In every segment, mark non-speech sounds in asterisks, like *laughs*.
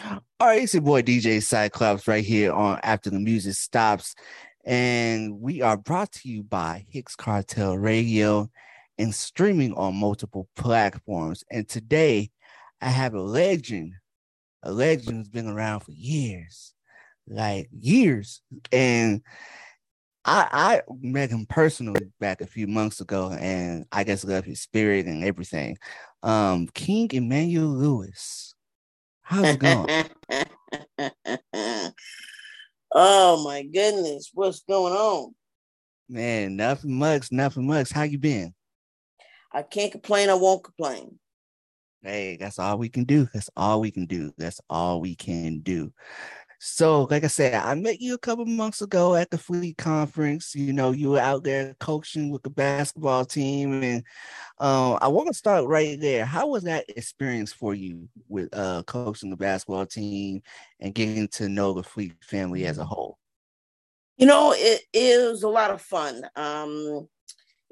All right, it's your boy DJ Cyclops right here on After the Music Stops. And we are brought to you by Hicks Cartel Radio and streaming on multiple platforms. And today I have a legend, a legend who's been around for years, like years. And I, I met him personally back a few months ago, and I just love his spirit and everything. Um, King Emmanuel Lewis. How's it going? *laughs* oh my goodness, what's going on? Man, nothing much, nothing much. How you been? I can't complain. I won't complain. Hey, that's all we can do. That's all we can do. That's all we can do. So, like I said, I met you a couple months ago at the Fleet Conference. You know, you were out there coaching with the basketball team, and uh, I want to start right there. How was that experience for you with uh, coaching the basketball team and getting to know the Fleet family as a whole? You know, it, it was a lot of fun. Um,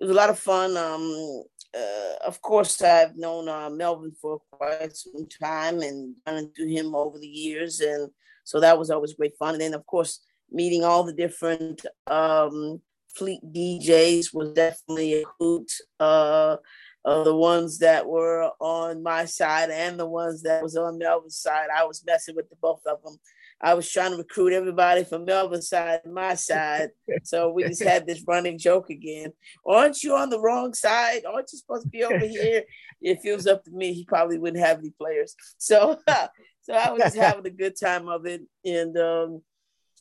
it was a lot of fun. Um, uh, of course, I've known uh, Melvin for quite some time and run through him over the years, and so that was always great fun. And then, of course, meeting all the different um, fleet DJs was definitely a hoot. Uh, uh, the ones that were on my side and the ones that was on Melvin's side, I was messing with the both of them. I was trying to recruit everybody from Melvin's side and my side. so we just had this running joke again. Aren't you on the wrong side? Aren't you supposed to be over *laughs* here? If it was up to me, he probably wouldn't have any players. So *laughs* so I was just *laughs* having a good time of it, and um,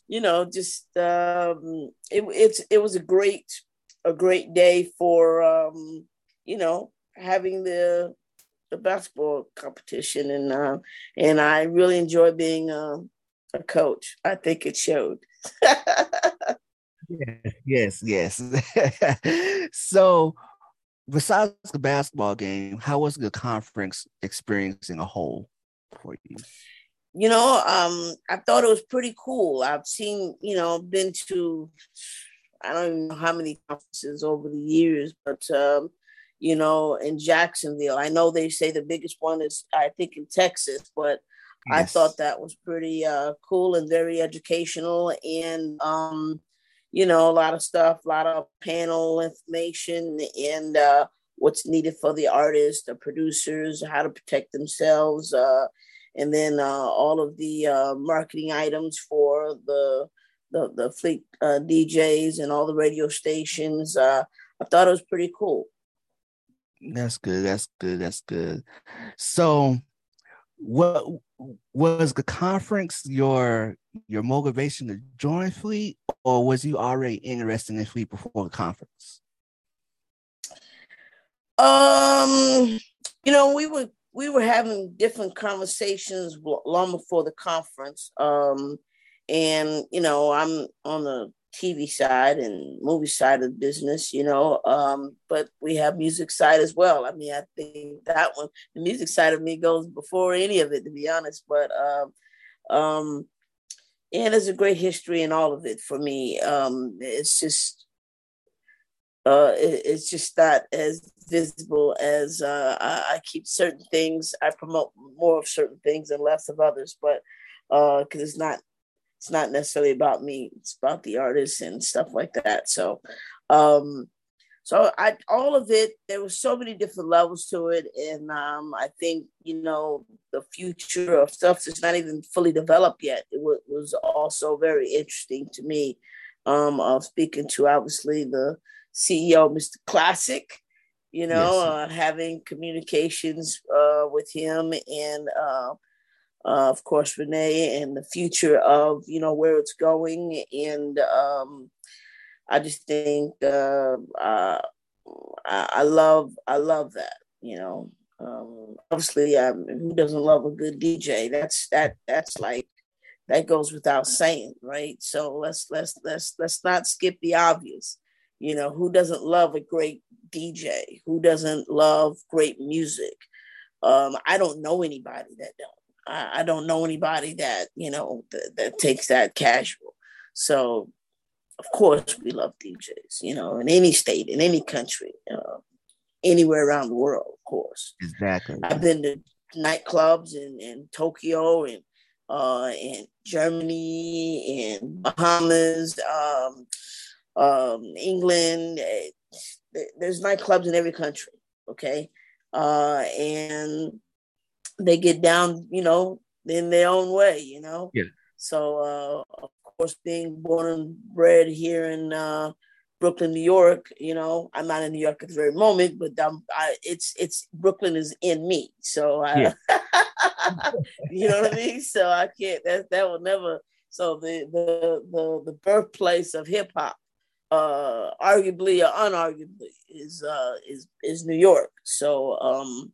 you know, just um, it, it's it was a great a great day for um, you know having the the basketball competition, and uh, and I really enjoy being a, a coach. I think it showed. yes, yes, yes. *laughs* so, besides the basketball game, how was the conference experience in a whole? For you? You know, um, I thought it was pretty cool. I've seen, you know, been to I don't even know how many conferences over the years, but um, you know, in Jacksonville. I know they say the biggest one is I think in Texas, but yes. I thought that was pretty uh, cool and very educational and um, you know, a lot of stuff, a lot of panel information and uh, what's needed for the artists, the producers, how to protect themselves, uh, and then uh, all of the uh, marketing items for the the, the fleet uh, DJs and all the radio stations. Uh, I thought it was pretty cool. That's good. That's good. That's good. So, what was the conference your your motivation to join Fleet, or was you already interested in Fleet before the conference? Um, you know, we were we were having different conversations long before the conference. Um, and you know, I'm on the TV side and movie side of business, you know. Um, but we have music side as well. I mean, I think that one, the music side of me goes before any of it, to be honest. But um, um, and there's a great history in all of it for me. Um, it's just uh, it, it's just that as visible as uh, I, I, keep certain things. I promote more of certain things and less of others, but because uh, it's not it's not necessarily about me. It's about the artists and stuff like that. So, um, so I all of it. There was so many different levels to it, and um, I think you know the future of stuff that's not even fully developed yet. It w- was also very interesting to me. Um, of speaking to obviously the CEO, Mr. Classic, you know, yes. uh, having communications uh, with him and, uh, uh, of course, Renee and the future of, you know, where it's going. And um, I just think uh, uh, I, I, love, I love that, you know. Um, obviously, um, who doesn't love a good DJ? That's that. That's like that goes without saying, right? So let's let's let's let's not skip the obvious. You know, who doesn't love a great DJ? Who doesn't love great music? Um, I don't know anybody that don't. I, I don't know anybody that you know that, that takes that casual. So, of course, we love DJs. You know, in any state, in any country, uh, anywhere around the world. Of course, exactly. I've been to nightclubs in, in Tokyo and uh, in Germany, in Bahamas, um, um, England. Eh, there's nightclubs in every country. Okay, uh, and they get down, you know, in their own way. You know. Yeah. So uh, of course, being born and bred here in uh, Brooklyn, New York. You know, I'm not in New York at the very moment, but I, it's it's Brooklyn is in me. So I, yeah. *laughs* you know what I mean. So I can't. That that will never. So the the the the birthplace of hip hop, uh, arguably or unarguably, is uh is is New York. So um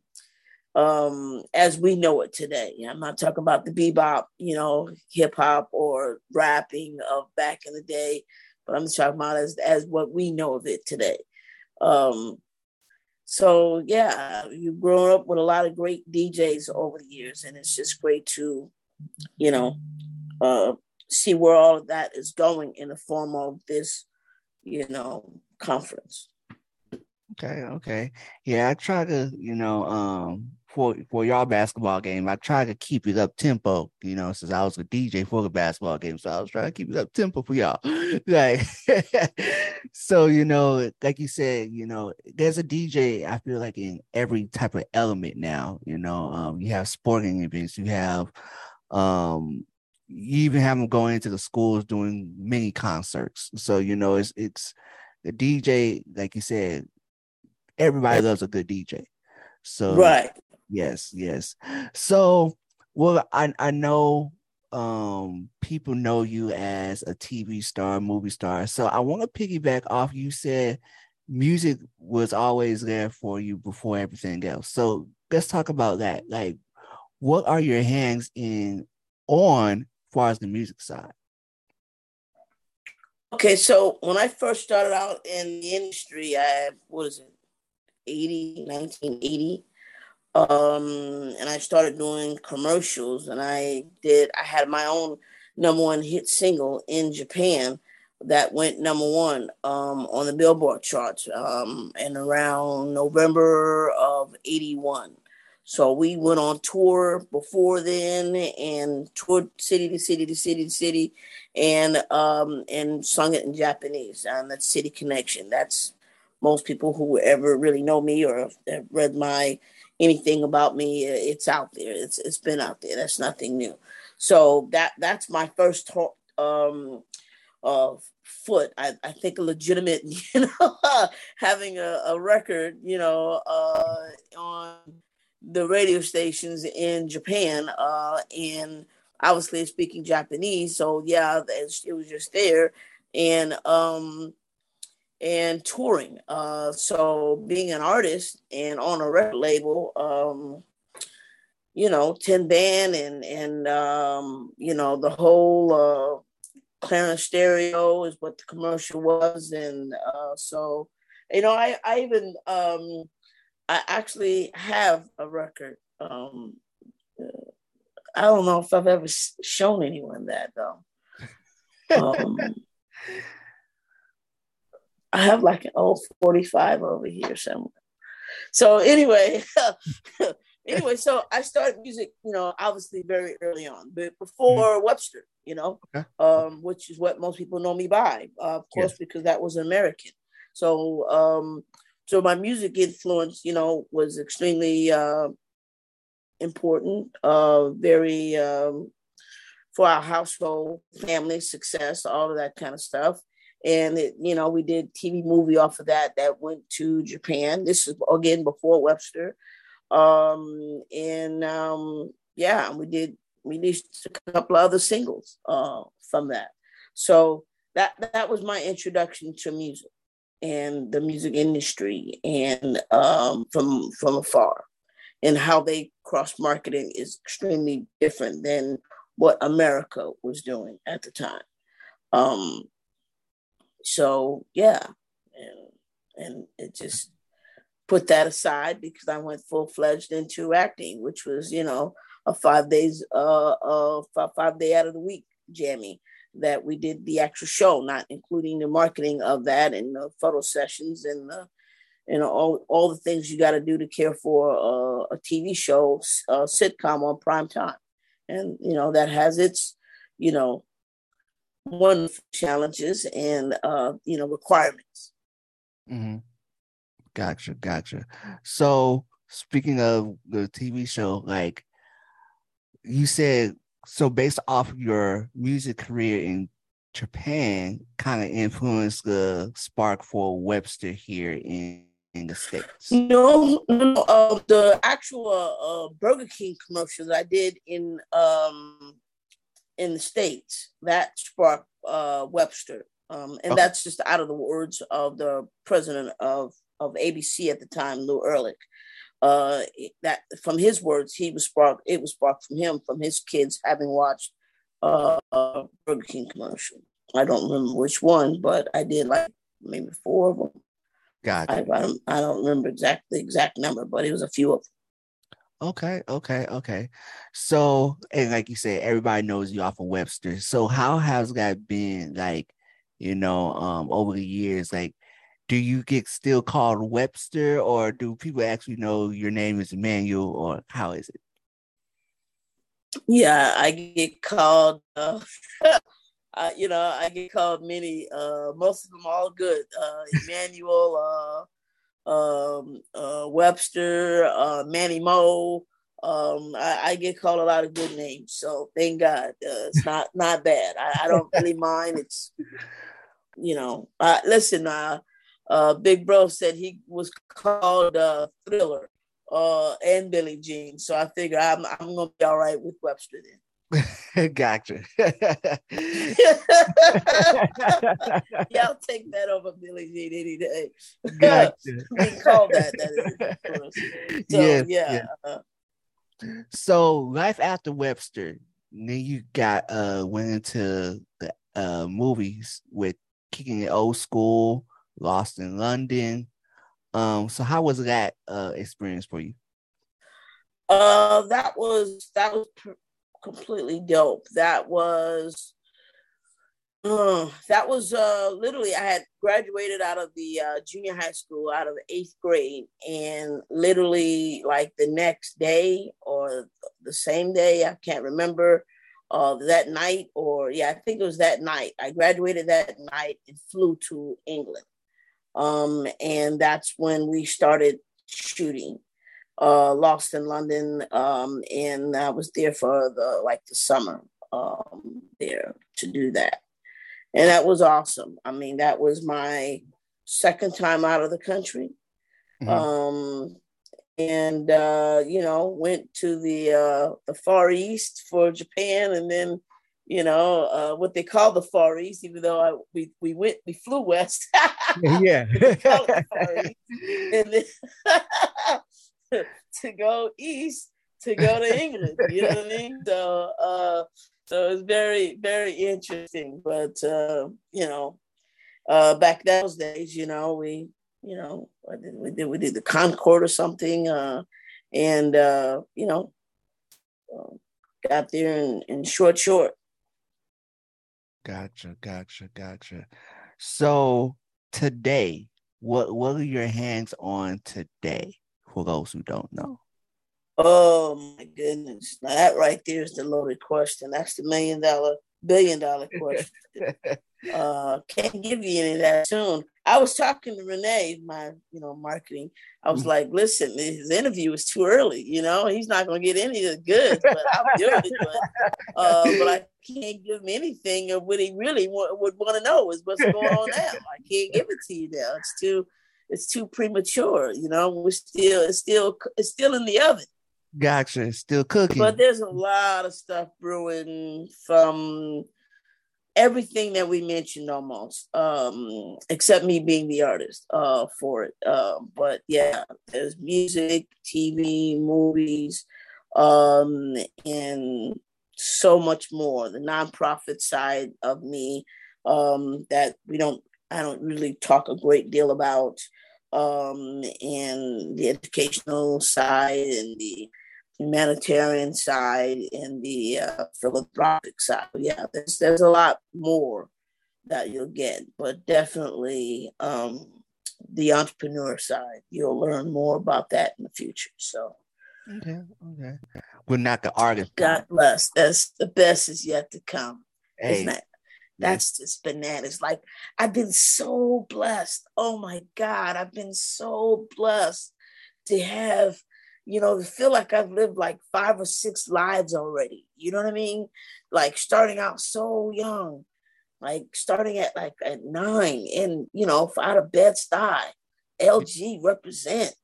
um, as we know it today. I'm not talking about the bebop, you know, hip hop or rapping of back in the day but I'm talking about as as what we know of it today. Um, so yeah, you've grown up with a lot of great DJs over the years, and it's just great to, you know, uh, see where all of that is going in the form of this, you know, conference. Okay, okay, yeah, I try to, you know, um, for for y'all basketball game, I try to keep it up tempo, you know, since I was a DJ for the basketball game. So I was trying to keep it up tempo for y'all. *laughs* like *laughs* so, you know, like you said, you know, there's a DJ, I feel like in every type of element now, you know. Um, you have sporting events, you have um you even have them going into the schools doing mini concerts. So, you know, it's it's the DJ, like you said, everybody loves a good DJ. So right. Yes, yes. So, well, I I know um people know you as a TV star, movie star. So I want to piggyback off you said music was always there for you before everything else. So let's talk about that. Like what are your hands in on far as the music side? Okay, so when I first started out in the industry, I what is it, 80, 1980 um, and I started doing commercials. And I did. I had my own number one hit single in Japan that went number one um, on the Billboard charts um, in around November of '81. So we went on tour before then and toured city to city to city to city, and um, and sung it in Japanese on that City Connection. That's most people who ever really know me or have read my anything about me, it's out there. It's it's been out there. That's nothing new. So that that's my first talk, um, foot. I, I think a legitimate, *laughs* you know, *laughs* having a, a record, you know, uh, on the radio stations in Japan, uh, and obviously speaking Japanese. So yeah, it was just there, and um, and touring. Uh, so being an artist and on a record label, um, you know, Tin Band and and um, you know the whole uh, Clarion Stereo is what the commercial was, and uh, so you know, I I even um, I actually have a record. Um, I don't know if I've ever shown anyone that though. Um, I have like an old 45 over here somewhere. So anyway, *laughs* anyway, so I started music, you know, obviously very early on, but before mm-hmm. Webster, you know, okay. um, which is what most people know me by, uh, of course, yes. because that was American. So, um, so my music influence, you know, was extremely uh, important, uh, very um, for our household, family success, all of that kind of stuff and it, you know we did TV movie off of that that went to Japan. This is again before Webster, um, and um, yeah, we did released a couple of other singles uh, from that. So that that was my introduction to music and the music industry, and um, from from afar, and how they cross marketing is extremely different than what America was doing at the time. Um, so yeah, and and it just put that aside because I went full fledged into acting, which was you know a five days uh uh five, five day out of the week jammy that we did the actual show, not including the marketing of that and the photo sessions and the know all, all the things you got to do to care for a, a TV show, a sitcom on prime time. and you know that has its you know one challenges and uh, you know requirements. Mm-hmm. Gotcha, gotcha. So speaking of the TV show, like you said, so based off your music career in Japan, kind of influenced the spark for Webster here in, in the states. No, no, uh, the actual uh, Burger King commercials I did in um in the states that sparked uh, Webster, um, and that's just out of the words of the president of of ABC at the time, Lew Erlicht. Uh, that from his words, he was sparked. It was sparked from him, from his kids having watched uh, a Burger King commercial. I don't remember which one, but I did like maybe four of them. Gotcha. I, I don't, I don't remember exactly the exact number, but it was a few of them. Okay, okay, okay. So, and like you said, everybody knows you off of Webster. So, how has that been like, you know, um, over the years? Like, do you get still called Webster, or do people actually know your name is Emmanuel, or how is it? Yeah, I get called. Uh, *laughs* uh, you know, I get called many. Uh, most of them all good. Uh, Emmanuel. Uh, um, uh, Webster, uh, Manny Mo. Um, I, I, get called a lot of good names, so thank God it's not not bad. I, I, don't really mind. It's you know, uh, listen. Uh, uh, Big Bro said he was called uh, Thriller uh, and Billie Jean, so I figure I'm I'm gonna be all right with Webster then. *laughs* gotcha. *laughs* yeah, I'll take that over Billie Jean any day. *laughs* Gotcha. we call that. that is, so, yes, yeah. yeah. Uh, so life after Webster, then you got uh went into the uh movies with kicking it old school, Lost in London. Um, so how was that uh experience for you? Uh, that was that was completely dope. That was uh, that was uh, literally I had graduated out of the uh, junior high school out of eighth grade, and literally like the next day or the same day, I can't remember uh, that night or yeah, I think it was that night. I graduated that night and flew to England, um, and that's when we started shooting uh, Lost in London, um, and I was there for the like the summer um, there to do that, and that was awesome. I mean, that was my second time out of the country, mm-hmm. um, and uh, you know went to the uh, the Far East for Japan, and then you know uh, what they call the Far East, even though I, we we went we flew west. *laughs* yeah. and then *laughs* to go east to go to England. You know what I mean? So uh so it's very, very interesting. But uh, you know, uh back those days, you know, we, you know, we did we did the Concorde or something, uh, and uh, you know, uh, got there in, in short short. Gotcha, gotcha, gotcha. So today, what what are your hands on today? for those who don't know? Oh my goodness. Now that right there is the loaded question. That's the million dollar, billion dollar question. *laughs* uh can't give you any of that soon. I was talking to Renee, my you know, marketing. I was mm-hmm. like, listen, his interview is too early, you know, he's not gonna get any of the goods, but I'm *laughs* doing it. But uh, but I can't give him anything of what he really w- would want to know is what's going on now. I can't give it to you now. It's too it's too premature. You know, we're still it's still it's still in the oven. Gotcha, still cooking. But there's a lot of stuff brewing from everything that we mentioned almost, um, except me being the artist uh, for it. Uh, but yeah, there's music, TV, movies, um, and so much more. The nonprofit side of me um, that we don't I don't really talk a great deal about, um, and the educational side and the humanitarian side and the uh, philanthropic side. Yeah, there's there's a lot more that you'll get, but definitely um, the entrepreneur side. You'll learn more about that in the future. So, Okay, okay. We're not the artist. God bless. That's the best is yet to come. Hey. Isn't that? That's just bananas. Like I've been so blessed. Oh my God, I've been so blessed to have, you know, feel like I've lived like five or six lives already. You know what I mean? Like starting out so young, like starting at like at nine, and you know, out of Bed Stuy, LG represent.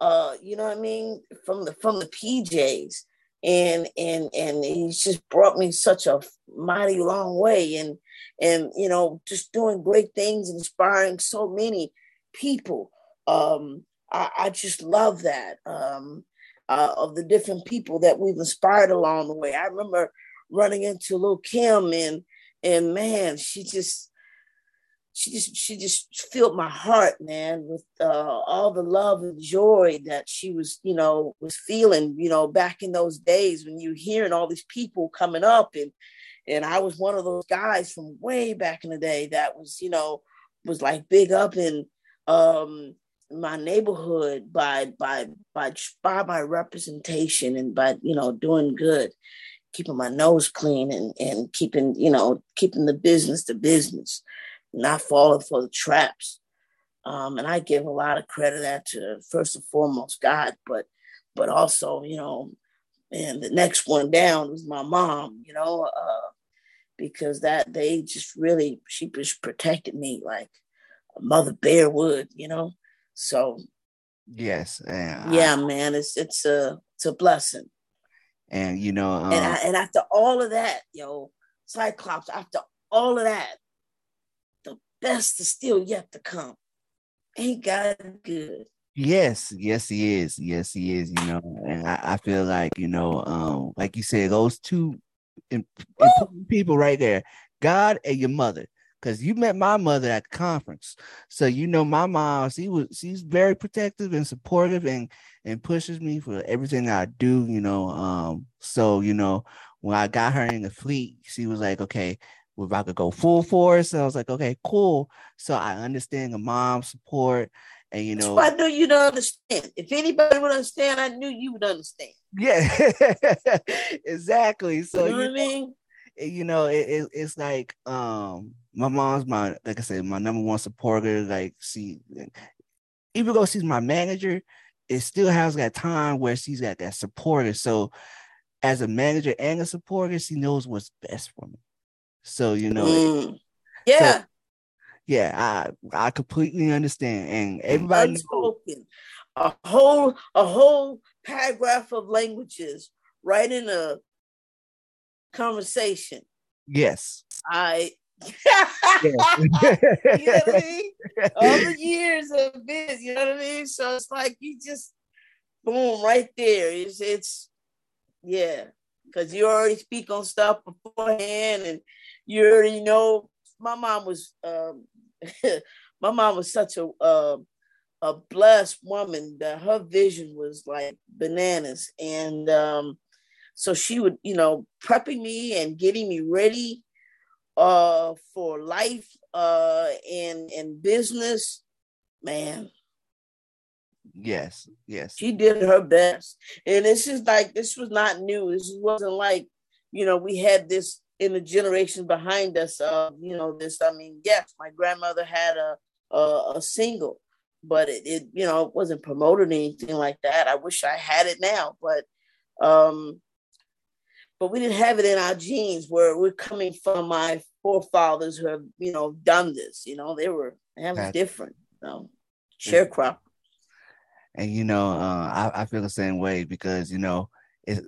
Uh, you know what I mean? From the from the PJs and and and he's just brought me such a mighty long way and and you know just doing great things inspiring so many people um i, I just love that um uh, of the different people that we've inspired along the way. I remember running into Lil Kim and and man she just she just she just filled my heart man with uh, all the love and joy that she was you know was feeling you know back in those days when you hearing all these people coming up. And and I was one of those guys from way back in the day that was you know was like big up and um my neighborhood by by by by my representation and by you know doing good keeping my nose clean and and keeping you know keeping the business the business not falling for the traps. Um, and I give a lot of credit that to first and foremost God, but but also you know, and the next one down was my mom, you know, uh, because that they just really she just protected me like a mother bear would, you know. So yes, yeah, I, man, it's it's a it's a blessing. And you know, um, and I, and after all of that, yo, Cyclops, after all of that, the best is still yet to come. Ain't God good? Yes, yes, he is. Yes, he is. You know, and I, I feel like you know, um, like you said, those two important people right there, God and your mother. Because you met my mother at the conference, so you know my mom. She was she's very protective and supportive, and and pushes me for everything that I do. You know, um. So you know, when I got her in the fleet, she was like, "Okay, if I could go full force. And I was like, okay, cool. So I understand the mom support. And you know, I knew you'd understand. If anybody would understand, I knew you would understand. Yeah, *laughs* exactly. So you know what I mean? You know, it, it, it's like um my mom's my like I said, my number one supporter. Like she even though she's my manager, it still has that time where she's got that supporter. So as a manager and a supporter, she knows what's best for me. So you know, mm. yeah, so, yeah, I I completely understand, and everybody unspoken, a whole a whole paragraph of languages right in a conversation. Yes, I. *laughs* you know what I mean? *laughs* All the years of this, you know what I mean? So it's like you just boom right there. It's it's yeah, because you already speak on stuff beforehand and you already know my mom was um, *laughs* my mom was such a uh, a blessed woman that her vision was like bananas and um, so she would you know prepping me and getting me ready uh, for life uh, and and business. Man. Yes yes. She did her best. And this is like this was not new. This wasn't like you know we had this in the generation behind us uh, you know this. I mean yes my grandmother had a a, a single but it, it, you know it wasn't promoted anything like that. I wish i had it now but um but we didn't have it in our genes where we're coming from my forefathers who have you know done this you know they were that was different you know sharecropper and you know uh, I, I feel the same way because you know it,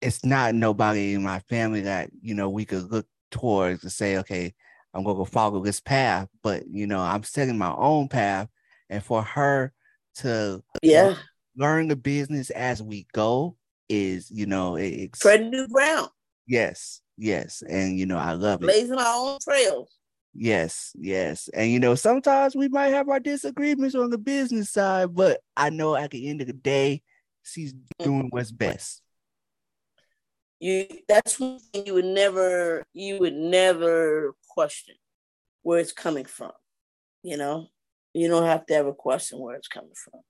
it's not nobody in my family that you know we could look towards to say, okay, I'm gonna go follow this path. But you know, I'm setting my own path, and for her to yeah learn the business as we go is you know it's treading new ground. Yes, yes, and you know I love it. Blazing our own trails. Yes, yes. And you know, sometimes we might have our disagreements on the business side, but I know at the end of the day, she's mm-hmm. doing what's best you that's one thing you would never you would never question where it's coming from you know you don't have to ever question where it's coming from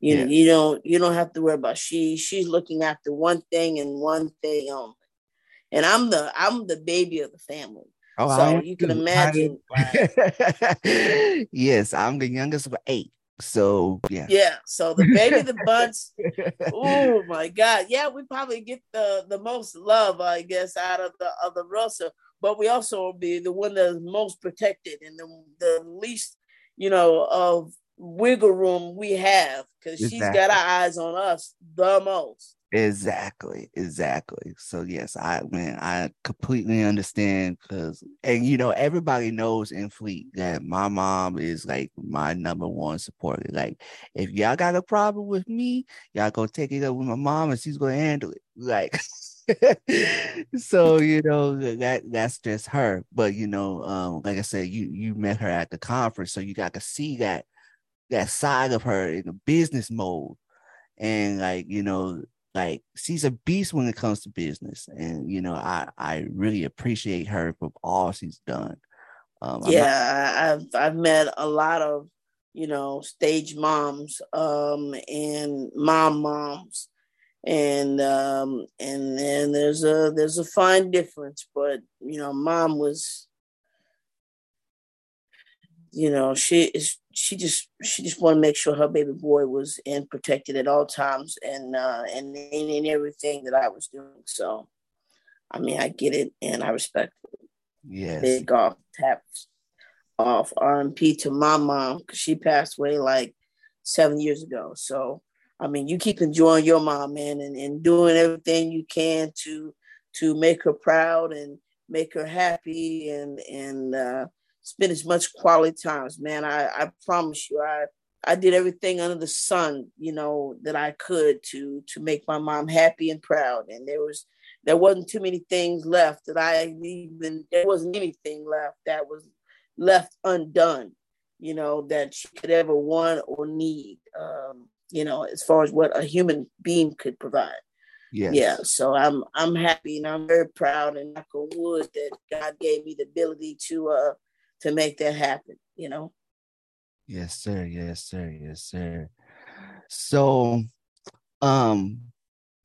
You yeah. you don't you don't have to worry about she she's looking after one thing and one thing only. And I'm the I'm the baby of the family. Oh, so you can imagine. *laughs* yes, I'm the youngest of eight. So yeah. Yeah. So the baby the *laughs* bunts. oh my God. Yeah, we probably get the the most love, I guess, out of the of the Russell. But we also will be the one that's most protected and the, the least, you know, of wiggle room we have because exactly. she's got our eyes on us the most. Exactly, exactly. So yes, I man, I completely understand because and you know everybody knows in Fleet that my mom is like my number one supporter. Like if y'all got a problem with me, y'all go take it up with my mom and she's gonna handle it. Like *laughs* so you know that that's just her. But you know, um, like I said, you you met her at the conference, so you got to see that that side of her in a business mode. And like you know like she's a beast when it comes to business. And you know i i really appreciate her for all she's done. Um, yeah not- i've i've met a lot of you know stage moms um and mom moms. And um and then there's a there's a fine difference but you know mom was you know she is she just she just wanted to make sure her baby boy was in protected at all times and uh and in, in everything that I was doing. So I mean I get it and I respect it. Yes. Big off taps off RMP to my mom because she passed away like seven years ago. So I mean you keep enjoying your mom man and, and doing everything you can to to make her proud and make her happy and and uh spend as much quality times, man. I, I promise you, I I did everything under the sun, you know, that I could to to make my mom happy and proud. And there was there wasn't too many things left that I even there wasn't anything left that was left undone, you know, that she could ever want or need. Um, you know, as far as what a human being could provide. Yes. Yeah. So I'm I'm happy and I'm very proud and on wood that God gave me the ability to uh to make that happen, you know? Yes, sir. Yes, sir. Yes, sir. So, um,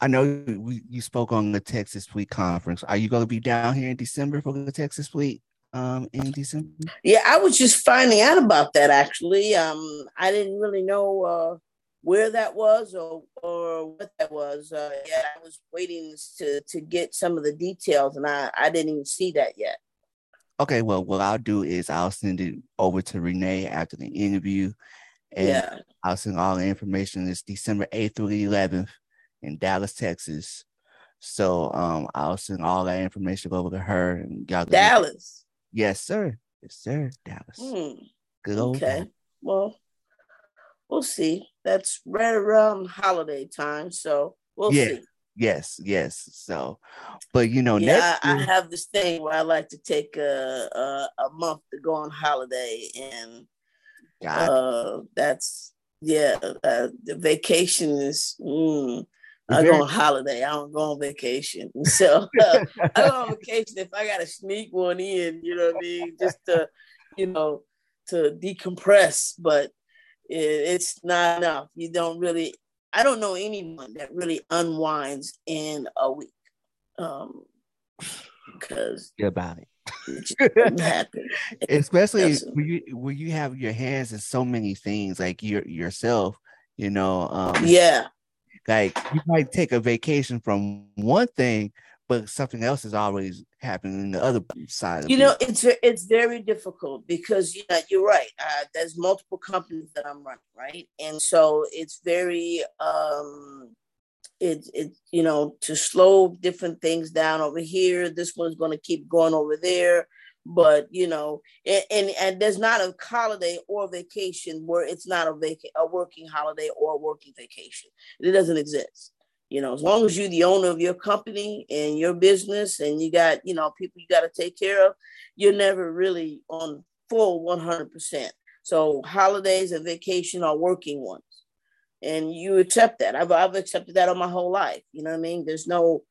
I know we, you spoke on the Texas Fleet Conference. Are you going to be down here in December for the Texas Fleet um, in December? Yeah, I was just finding out about that actually. Um, I didn't really know uh, where that was or or what that was. Uh, yeah, I was waiting to to get some of the details, and I I didn't even see that yet. Okay, well, what I'll do is I'll send it over to Renee after the interview. And yeah. I'll send all the information. It's December 8th through the 11th in Dallas, Texas. So um I'll send all that information over to her and y'all Dallas. Yes, sir. Yes, sir. Dallas. Mm. Good old Okay. Dallas. Well, we'll see. That's right around holiday time. So we'll yeah. see. Yes, yes. So, but you know, yeah, I, I, have this thing where I like to take a a, a month to go on holiday, and uh, that's yeah. Uh, the vacation is. Mm, I go on holiday. I don't go on vacation. *laughs* So uh, I go on vacation if I got to sneak one in. You know what I mean? Just to, you know, to decompress. But it, it's not enough. You don't really I don't know anyone that really unwinds in a week. Um, because about it. happen. *laughs* Especially when you when you have your hands in so many things, like your yourself, you know. Um, yeah. Like you might take a vacation from one thing, but something else is always happening in the other side. You know, it's it's very difficult because you know you're right. Uh, there's multiple companies that I'm running, right, and so it's very um, it it you know to slow different things down over here. This one's going to keep going over there, but you know, and, and and there's not a holiday or vacation where it's not a vac a working holiday or a working vacation. It doesn't exist you know, as long as you're the owner of your company and your business and you got, you know, people you got to take care of, you're never really on full 100%. So holidays and vacation are working ones. And you accept that. I've, I've accepted that all my whole life. You know what I mean? There's no,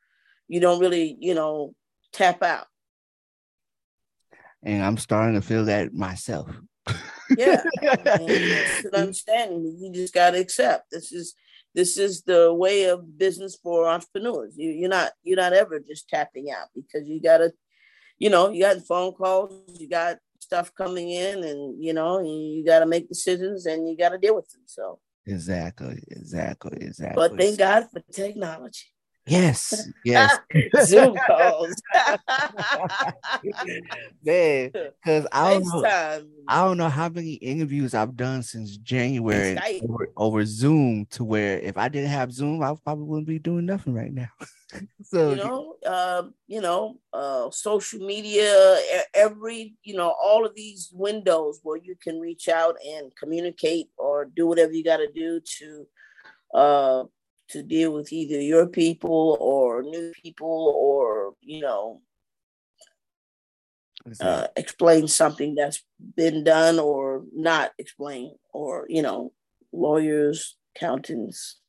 you don't really, you know, tap out. And I'm starting to feel that myself. yeah, *laughs* I mean, uh, it's an understanding. You just got to accept this is this is the way of business for entrepreneurs. You, you're not you're not ever just tapping out because you got to, you know, you got phone calls, you got stuff coming in, and you know you got to make decisions and you got to deal with them. So exactly, exactly, exactly. But thank God for technology. Yes, yes. *laughs* Zoom *laughs* calls. *laughs* Man, because I don't know, I don't know how many interviews I've done since January over, over, Zoom to where if I didn't have Zoom, I probably wouldn't be doing nothing right now. so you know, uh, you know, uh, social media, every you know, all of these windows where you can reach out and communicate or do whatever you got to do to uh to deal with either your people or new people or you know uh, explain something that's been done or not explain or you know lawyers accountants.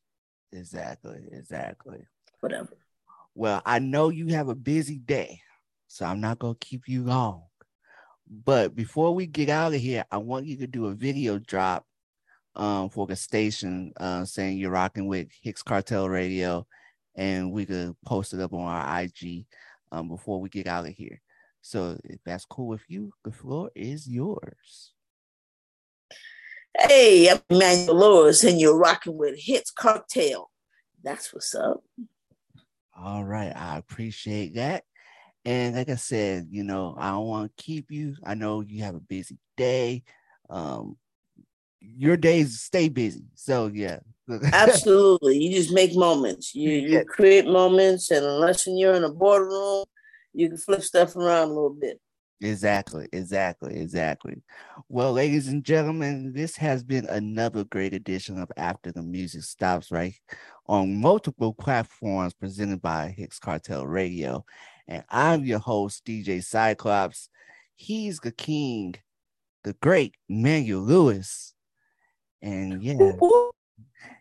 Exactly exactly. Whatever. Well i know you have a busy day so i'm not going to keep you long. But before we get out of here i want you to do a video drop um, for the station uh, saying you're rocking with Hicks Cartel Radio, and we could post it up on our IG um, before we get out of here. So if that's cool with you, the floor is yours. Hey, I'm Emmanuel Lewis, and you're rocking with Hicks Cartel. That's what's up. All right, I appreciate that. And like I said, you know, I don't want to keep you. I know you have a busy day. Um, your days stay busy. So yeah. *laughs* Absolutely. You just make moments. You you create moments and unless you're in a boardroom, you can flip stuff around a little bit. Exactly, exactly, exactly. Well, ladies and gentlemen, this has been another great edition of After the Music Stops, right? On multiple platforms presented by Hicks Cartel Radio. And I'm your host, DJ Cyclops. He's the king, the great Emmanuel Lewis. And yeah,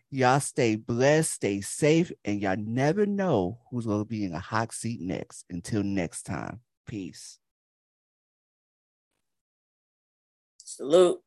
y'all stay blessed, stay safe, and y'all never know who's going to be in a hot seat next. Until next time, peace. Salute.